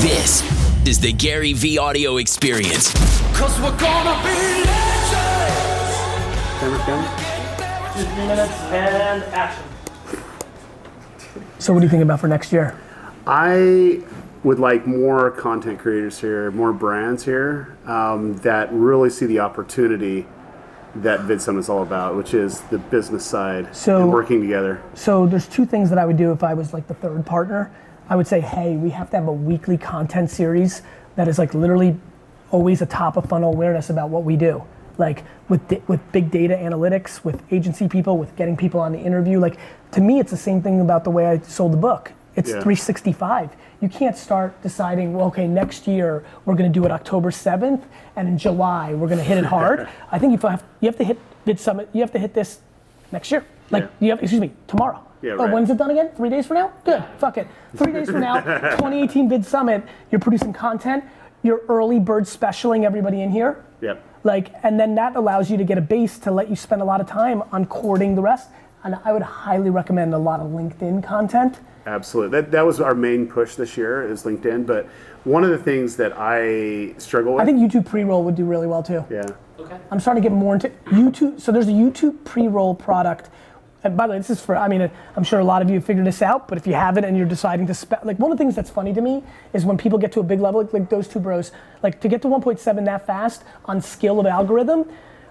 This is the Gary V audio experience. Cause we're gonna be legends. Camera film? Two, three minutes and action. So what do you think about for next year? I would like more content creators here, more brands here um, that really see the opportunity that VidSum is all about, which is the business side So- and working together. So there's two things that I would do if I was like the third partner. I would say, hey, we have to have a weekly content series that is like literally always a top of funnel awareness about what we do. Like with di- with big data analytics, with agency people, with getting people on the interview. Like to me, it's the same thing about the way I sold the book. It's Yeah. 365. You can't start deciding, well, okay, next year we're going to do it October 7th, and in July we're going to hit it hard. I think you have you have to hit Vid Summit. You have to hit this next year. Like Yeah. you have, excuse me, tomorrow. Yeah, oh, right. when's it done again? Three days from now? Good. Fuck it. Three days from now, 2018 Vid Summit. You're producing content. You're early bird specialing everybody in here. Yep. Like, and then that allows you to get a base to let you spend a lot of time on courting the rest. And I would highly recommend a lot of LinkedIn content. Absolutely. That, that was our main push this year is LinkedIn. But one of the things that I struggle with. I think YouTube pre-roll would do really well too. Yeah. Okay. I'm starting to get more into YouTube. So there's a YouTube pre-roll product. And by the way, this is for, I mean, I'm sure a lot of you have figured this out, but if you haven't and you're deciding to spend, like one of the things that's funny to me is when people get to a big level, like, like those two bros, like to get to 1.7 that fast on skill of algorithm,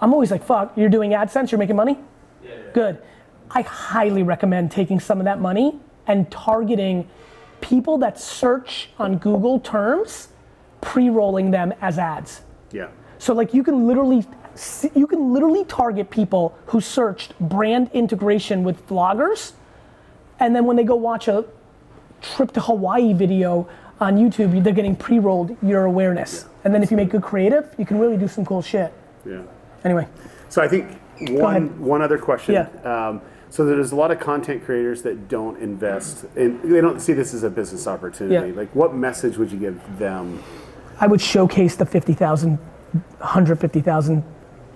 I'm always like, fuck, you're doing AdSense, you're making money? Good. I highly recommend taking some of that money and targeting people that search on Google terms, pre-rolling them as ads. Yeah. So like you can literally you can literally target people who searched brand integration with vloggers, and then when they go watch a trip to Hawaii video on YouTube, they're getting pre-rolled your awareness. And then if you make good creative, you can really do some cool shit. Yeah. Anyway, So I think one one other question. Yeah. Um, so there's a lot of content creators that don't invest in they don't see this as a business opportunity. Yeah. Like what message would you give them? I would showcase the 50,000, 150,000,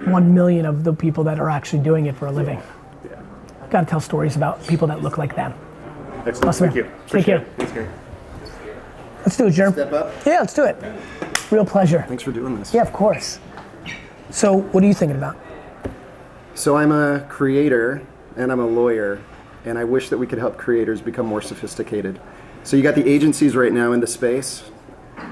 1 million of the people that are actually doing it for a living. Yeah. Got to tell stories about people that look like them. Excellent. Awesome. Thank you. Take Appreciate care. it. Thanks, Let's do it, Jerm. Step up. Yeah, let's do it. Real pleasure. Thanks for doing this. Yeah, of course. So, what are you thinking about? So I'm a creator and I'm a lawyer, and I wish that we could help creators become more sophisticated. So you got the agencies right now in the space,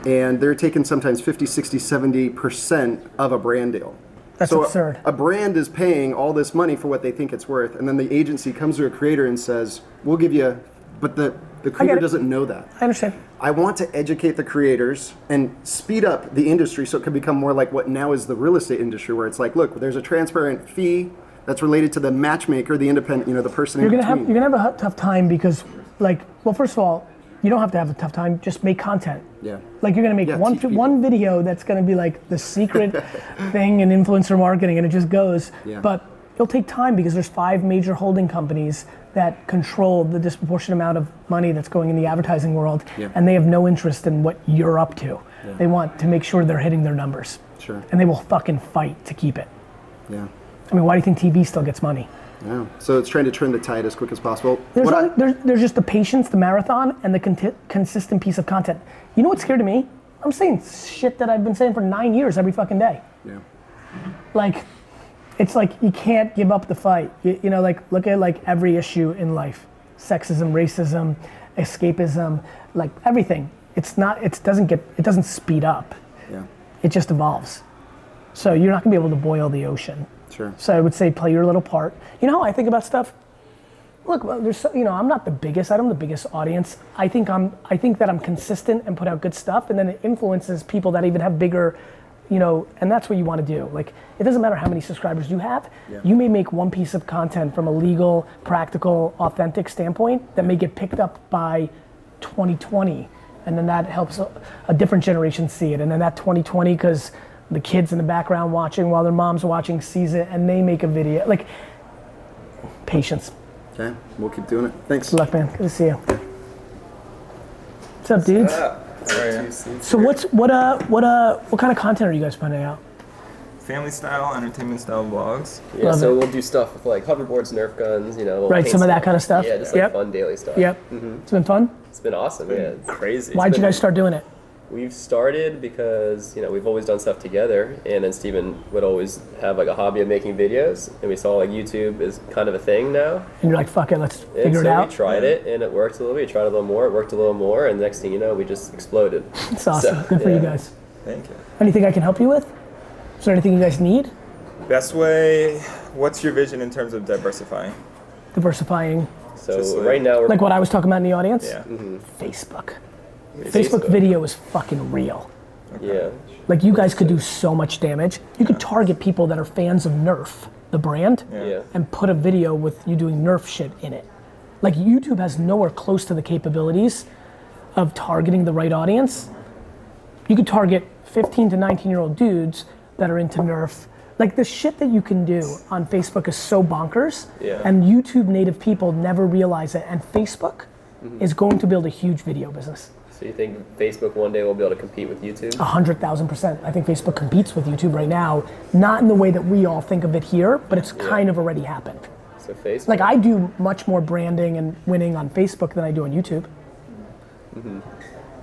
and they're taking sometimes 50, 60, 70% of a brand deal. That's so a- absurd. A, brand is paying all this money for what they think it's worth, and then the agency comes to a creator and says, "We'll give you," but the the creator doesn't know that. I understand. I want to educate the creators and speed up the industry so it can become more like what now is the real estate industry, where it's like, look, there's a transparent fee that's related to the matchmaker, the independent, you know, the person You're in gonna have between. you're gonna have a tough time because, like, well, first of all, you don't have to have a tough time. Just make content. yeah. Like you're gonna make Yeah, one one video that's gonna be like the secret thing in influencer marketing, and it just goes. Yeah. But it'll take time because there's five major holding companies that control the disproportionate amount of money that's going in the advertising world, Yeah. and they have no interest in what you're up to. Yeah. They want to make sure they're hitting their numbers, Sure. and they will fucking fight to keep it. Yeah. I mean, why do you think TV still gets money? Yeah. So it's trying to turn the tide as quick as possible. There's, I- there's, there's just the patience, the marathon, and the conti- consistent piece of content. You know what's scary to me? I'm saying shit that I've been saying for nine years every fucking day. yeah. Like, it's like you can't give up the fight. You, you know, like look at like every issue in life: sexism, racism, escapism, like everything. It's not. It doesn't get. It doesn't speed up. Yeah. It just evolves. So you're not gonna be able to boil the ocean. Sure. So I would say play your little part. You know how I think about stuff? Look, well, there's you know I'm not the biggest. I don't have the biggest audience. I think I'm. I think that I'm consistent and put out good stuff, and then it influences people that even have bigger, you know, and that's what you want to do. Like it doesn't matter how many subscribers you have. Yeah. You may make one piece of content from a legal, practical, authentic standpoint that may get picked up by 2020, and then that helps a, a different generation see it, and then that 2020 because the kids in the background watching while their mom's watching sees it, and they make a video. Like patience. Okay. We'll keep doing it. Thanks. Good luck, man. Good to see you. What's up, dudes? So what's what uh what uh what kind of content are you guys putting out? family style, entertainment style vlogs. Yeah, Love so it. we'll do stuff with like hoverboards, Nerf guns, you know. we'll Right, paint some of that kind of stuff? Yeah, just like Yep. fun daily stuff. Yep. It's been fun. It's been awesome. Yeah, it's crazy. Why'd you been- guys start doing it? We've started because you know we've always done stuff together, and then Stephen would always have like a hobby of making videos, and we saw like YouTube is kind of a thing now. And you're like, fuck it, let's And figure so it out. we tried it, and it worked a little bit. We tried a little more, it worked a little more, and next thing you know, we just exploded. It's awesome. So, Good for you guys. Thank you. Anything I can help you with? Is there anything you guys need? Best way. What's your vision in terms of diversifying? Diversifying, So like- right now we're like what I was talking about in the audience. Yeah. Mm-hmm. Facebook. Facebook video is fucking real. Yeah. Like you guys could do so much damage. You could target people that are fans of Nerf, the brand, Yeah. and put a video with you doing Nerf shit in it. Like YouTube has nowhere close to the capabilities of targeting the right audience. You could target 15 to 19 year old dudes that are into Nerf. Like the shit that you can do on Facebook is so bonkers, Yeah. and YouTube native people never realize it. And Facebook mm-hmm. is going to build a huge video business. So you think Facebook one day will be able to compete with YouTube? A hundred thousand percent. I think Facebook competes with YouTube right now, not in the way that we all think of it here, but it's kind of already happened. So Facebook. Like I do much more branding and winning on Facebook than I do on YouTube. Mm-hmm.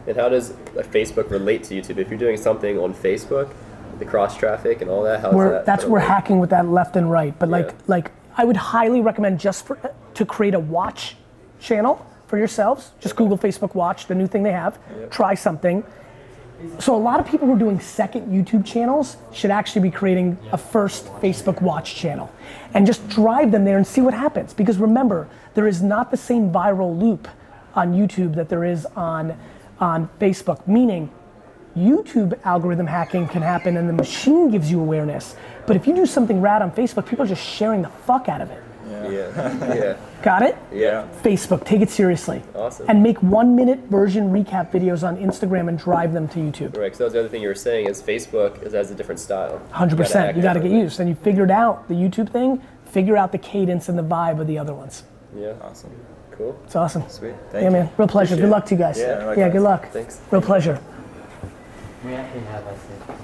And how does Facebook relate to YouTube? If you're doing something on Facebook, the cross traffic and all that, how's We're, that? that's we're work? hacking with that left and right. But like like I would highly recommend just for to create a watch channel for yourselves. Just Google Facebook Watch, the new thing they have. Try something. So a lot of people who are doing second YouTube channels should actually be creating a first Facebook Watch channel and just drive them there and see what happens. Because remember, there is not the same viral loop on YouTube that there is on on Facebook. Meaning, YouTube algorithm hacking can happen and the machine gives you awareness. But if you do something rad on Facebook, people are just sharing the fuck out of it. Yeah. yeah. Got it? Yeah. Facebook, take it seriously. Awesome. And make one minute version recap videos on Instagram and drive them to YouTube. Right. So that was the other thing you were saying is Facebook is has a different style. Hundred gotta percent. You got to get used, and you figured out the YouTube thing. Figure out the cadence and the vibe of the other ones. Yeah. Awesome. Cool. It's awesome. Sweet. Thank yeah, you. man. Real pleasure. Appreciate Good luck to you guys. Yeah, yeah. likewise. Good luck. Thanks. Real pleasure. We actually have like this.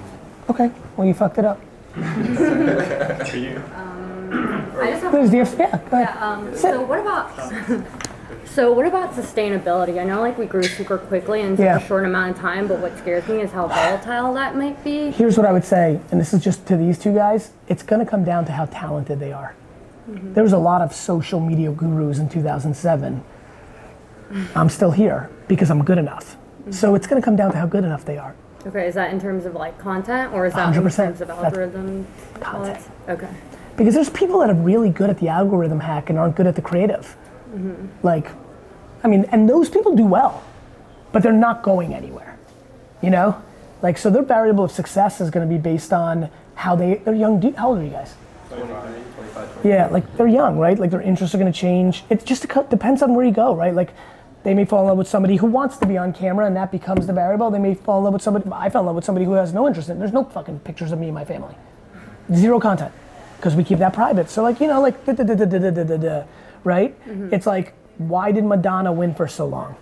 Okay. Well, you fucked it up. Um, I just have Please, dear. Yeah. Go ahead. Yeah, um, so what about so what about sustainability? I know like we grew super quickly in such Yeah. a short amount of time, but what scares me is how volatile that might be. Here's what I would say, and this is just to these two guys. It's going to come down to how talented they are. There was a lot of social media gurus in 2007. I'm still here because I'm good enough. So it's going to come down to how good enough they are. Okay, is that in terms of like content or is that in 100%. terms of That's algorithm? content. Okay. Because there's people that are really good at the algorithm hack and aren't good at the creative. Mm-hmm. Like, I mean, and those people do well, but they're not going anywhere. You know? Like, so their variable of success is going to be based on how they, they're young, du- how old are you guys? Yeah, like they're young, right? Like their interests are going to change. It just depends on where you go, right? Like they may fall in love with somebody who wants to be on camera and that becomes the variable. They may fall in love with somebody, I fell in love with somebody who has no interest in it. There's no fucking pictures of me and my family. Zero content because we keep that private. So like you know like right? Mm-hmm. It's like why did Madonna win for so long?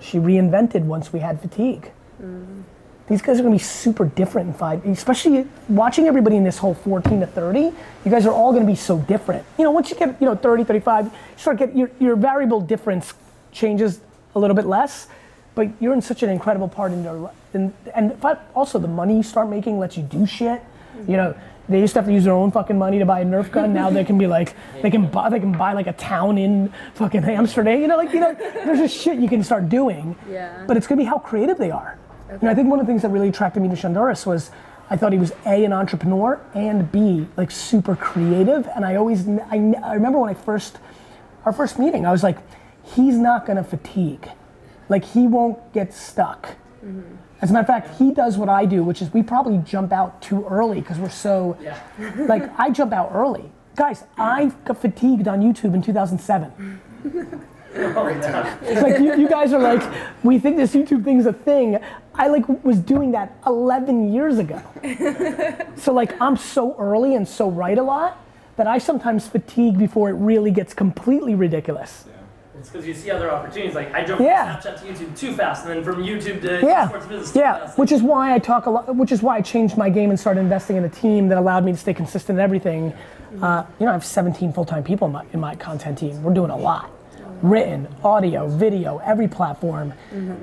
She reinvented once we had fatigue. Mm-hmm. These guys are gonna be super different in five, especially watching everybody in this whole 14 to 30. You guys are all gonna be so different. You know, once you get you know 30, 35, you start get your your variable difference changes a little bit less, but you're in such an incredible part in your life. And, and also the money you start making lets you do shit. Mm-hmm. You know, they used to have to use their own fucking money to buy a Nerf gun. Now they can be like, they can buy, they can buy like a town in fucking Amsterdam. You know, like you know, there's just shit you can start doing. Yeah. But it's gonna be how creative they are. Okay. And I think one of the things that really attracted me to Shonduras was I thought he was A, an entrepreneur, and B, like super creative. And I always, I, I remember when I first, our first meeting, I was like, he's not gonna fatigue. Like he won't get stuck. Mm-hmm. As a matter of fact, he does what I do, which is we probably jump out too early because we're so, like I jump out early. Guys, I got fatigued on YouTube in 2007. It's like you, you guys are like, we think this YouTube thing's a thing. I like was doing that 11 years ago. so like I'm so early and so right a lot that I sometimes fatigue before it really gets completely ridiculous. It's because you see other opportunities. Like I jumped Yeah. from Snapchat to YouTube too fast, and then from YouTube to Yeah, sports business too yeah. fast. Which is why I talk a lot. Which is why I changed my game and started investing in a team that allowed me to stay consistent in everything. Uh, you know, I have 17 full-time people in my, in my content team. We're doing a lot, written, audio, video, every platform.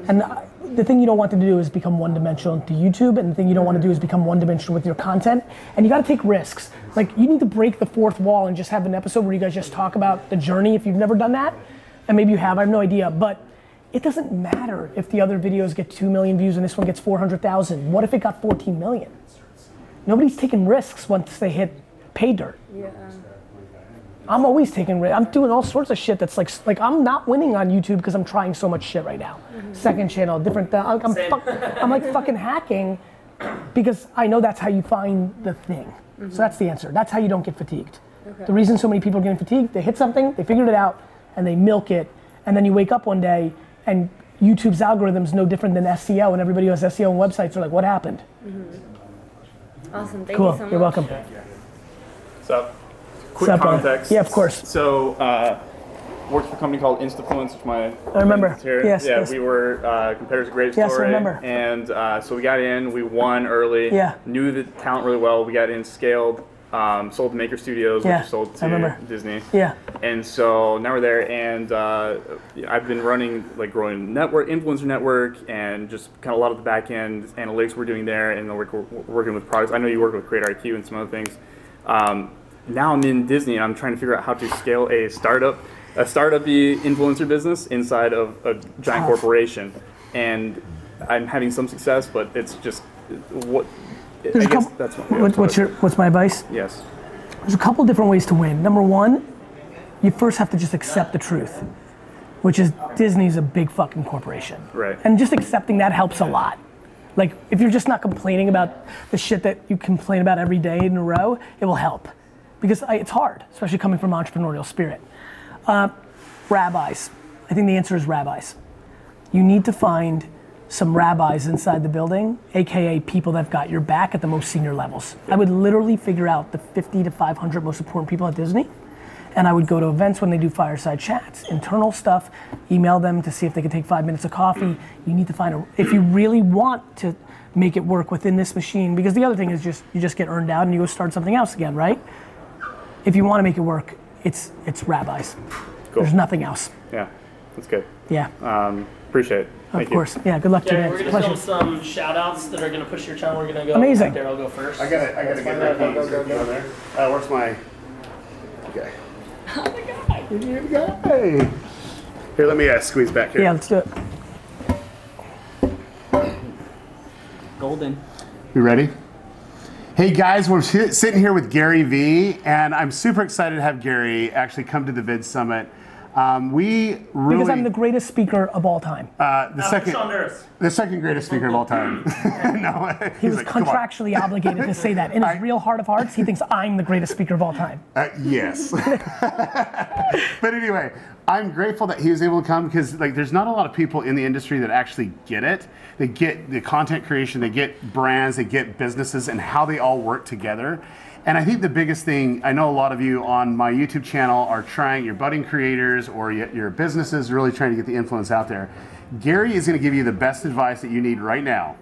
And uh, the thing you don't want to do is become one dimensional to YouTube, and the thing you don't want to do is become one dimensional with your content. And you got to take risks. Like you need to break the fourth wall and just have an episode where you guys just talk about the journey. If you've never done that, and maybe you have, I have no idea, but. It doesn't matter if the other videos get 2 million views and this one gets 400,000. What if it got 14 million? Nobody's taking risks once they hit pay dirt. Yeah. I'm always taking risks. I'm doing all sorts of shit that's like, like I'm not winning on YouTube because I'm trying so much shit right now. Mm-hmm. Second channel, different. Th- I'm, Same. fuck, I'm like fucking hacking because I know that's how you find the thing. So mm-hmm. that's the answer. That's how you don't get fatigued. The reason so many people are getting fatigued, they hit something, they figured it out, and they milk it, and then you wake up one day and YouTube's algorithm's no different than SEO, and everybody who has SEO and websites are like, what happened? Awesome. Thank Cool. you so much. You're welcome. So, quick Sup, brother? context. Yeah, of course. So, uh, worked for a company called Instafluence, which my I remember. Here. Yes, yeah, yes. we were uh, competitors. Great Yes, I remember. And uh, so we got in, we won early. Yeah. Knew the talent really well. We got in, scaled, um, sold to Maker Studios, Yeah, which sold to remember. Disney. Yeah. And so now we're there, and uh, I've been running like growing network, influencer network, and just kind of a lot of the back end analytics we're doing there, and we're, we're working with products. I know you work with Creator IQ and some other things. Um, now I'm in Disney, and I'm trying to figure out how to scale a startup, a startup-y influencer business inside of a giant Tough. corporation, and I'm having some success, but it's just what. There's I a couple. that's what- what's your What's my advice? yes. There's a couple different ways to win. Number one, you first have to just accept the truth, which is Disney's a big fucking corporation. Right. And just accepting that helps a lot. Like, if you're just not complaining about the shit that you complain about every day in a row, it will help. Because I, it's hard, especially coming from entrepreneurial spirit. Uh, rabbis. I think the answer is rabbis. You need to find some rabbis inside the building, aka people that have got your back at the most senior levels. I would literally figure out the 50 to 500 most important people at Disney, and I would go to events when they do fireside chats, internal stuff, email them to see if they can take five minutes of coffee. You need to find a, if you really want to make it work within this machine, because the other thing is just, you just get earned out and you go start something else again, right? If you want to make it work, it's, it's rabbis. Cool. There's nothing else. Yeah, that's good. Yeah, Um, appreciate it. of Thank you. course. Yeah, good luck to you, Yeah, man. we're It's a gonna pleasure. film some shout outs that are gonna push your channel. We're gonna go. Amazing. Derral I'll go first. I gotta, I gotta get my keys. there. Uh, where's my? Okay. Oh my god. You're the guy. Here, let me uh, squeeze back here. Yeah, let's do it. Golden. You ready? Hey guys, we're sitting here with Gary Vee, and I'm super excited to have Gary actually come to the Vid Summit. Um, we really Because I'm the greatest speaker of all time. uh, the second Sean the second greatest speaker of all time. no, he was like, contractually obligated to say that. In his I- real heart of hearts, he thinks I'm the greatest speaker of all time. Uh, yes. but anyway, I'm grateful that he was able to come because like there's not a lot of people in the industry that actually get it. They get the content creation, they get brands, they get businesses and how they all work together. And I think the biggest thing, I know a lot of you on my YouTube channel are trying, you're budding creators or your businesses really trying to get the influence out there. Gary is going to give you the best advice that you need right now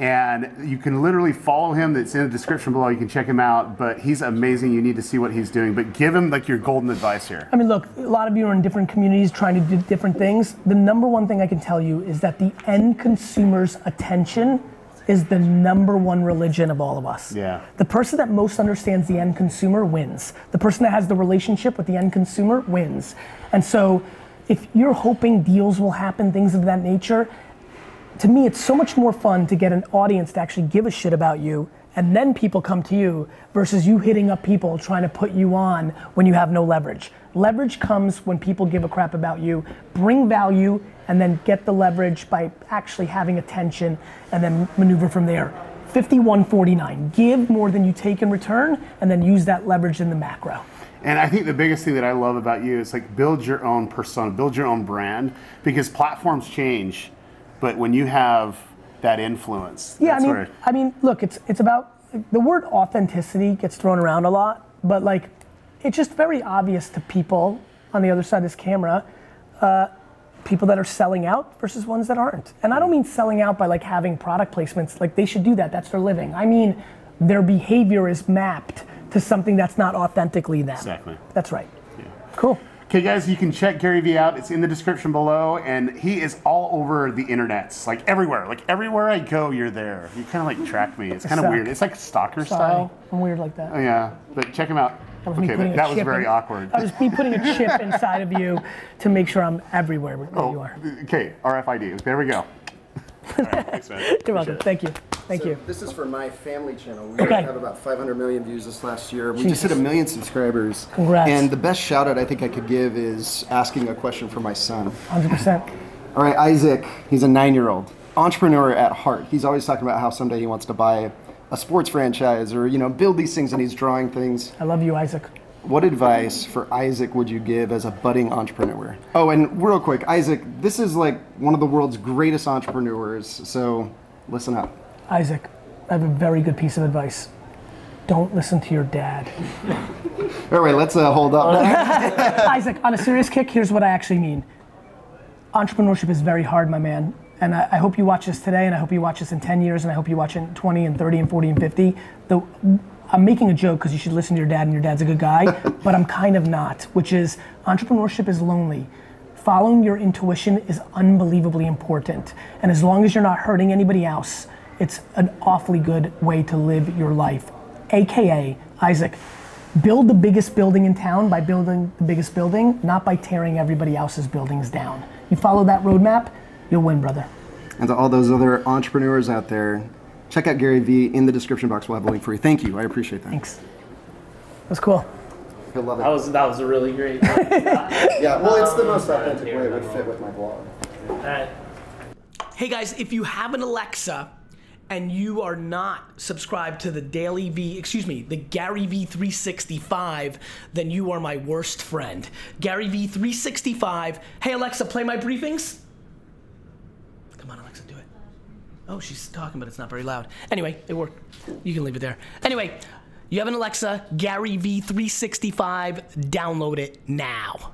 and you can literally follow him that's in the description below you can check him out but he's amazing you need to see what he's doing but give him like your golden advice here I mean, look, a lot of you are in different communities trying to do different things. The number one thing I can tell you is that the end consumer's attention is the number one religion of all of us. Yeah. The person that most understands the end consumer wins. The person that has the relationship with the end consumer wins. And so, if you're hoping deals will happen, things of that nature, to me, it's so much more fun to get an audience to actually give a shit about you and then people come to you versus you hitting up people trying to put you on when you have no leverage. Leverage comes when people give a crap about you, bring value, and then get the leverage by actually having attention and then maneuver from there. 5149. Give more than you take in return and then use that leverage in the macro. and i think the biggest thing that i love about you is like build your own persona build your own brand because platforms change but when you have that influence Yeah, I mean, I mean, look, it's it's about the word authenticity gets thrown around a lot, but like, it's just very obvious to people on the other side of this camera, uh, people that are selling out versus ones that aren't. And I don't mean selling out by like having product placements. Like they should do that. That's their living. I mean, their behavior is mapped to something that's not authentically them. Exactly. That's right. Cool. Okay, guys, you can check Gary Vee out. It's in the description below, and he is all over the internets, like everywhere. Like everywhere I go, you're there. You kind of like track me. It's kind of weird. It's like stalker Sorry, style. I'm weird like that. Oh, yeah, but check him out. That was me okay, putting a that was chip very in- awkward. That was me putting a chip inside of you to make sure I'm everywhere where oh, you are. okay, RFID. There we go. Right, thanks, man. You're welcome. Thank you. Thank you. This is for my family channel. We Okay. have about 500 million views this last year. We Jesus. just hit a million subscribers. Congrats. And the best shout out I think I could give is asking a question for my son. 100%. All right, Isaac, he's a nine year old, entrepreneur at heart. He's always talking about how someday he wants to buy a sports franchise or, you know, build these things and he's drawing things. I love you, Isaac. What advice for Isaac would you give as a budding entrepreneur? Oh, and real quick, Isaac, this is like one of the world's greatest entrepreneurs, so listen up. Isaac, I have a very good piece of advice. Don't listen to your dad. All right, let's uh, hold up. Isaac, on a serious kick, here's what I actually mean. Entrepreneurship is very hard, my man. And I, I hope you watch this today, and I hope you watch this in 10 years, and I hope you watch it in 20 and 30 and 40 and 50. The, I'm making a joke because you should listen to your dad, and your dad's a good guy, but I'm kind of not, which is entrepreneurship is lonely. Following your intuition is unbelievably important. And as long as you're not hurting anybody else, it's an awfully good way to live your life. AKA, Isaac, build the biggest building in town by building the biggest building, not by tearing everybody else's buildings down. You follow that roadmap, you'll win, brother. and to all those other entrepreneurs out there, check out Gary Vee in the description box. We'll have a link for you. Thank you. I appreciate that. Thanks. That's cool. He'll love it. That was that was a really great. All yeah, well, it's the most authentic way it would fit with my blog. right. Hey guys, if you have an Alexa and you are not subscribed to the Daily V, excuse me, the Gary V 365, then you are my worst friend. Gary V 365. Hey Alexa, play my briefings. Come on, Alexa, do it. Oh, she's talking, but it's not very loud. Anyway, it worked. You can leave it there. Anyway, you have an Alexa, Gary V 365. Download it now.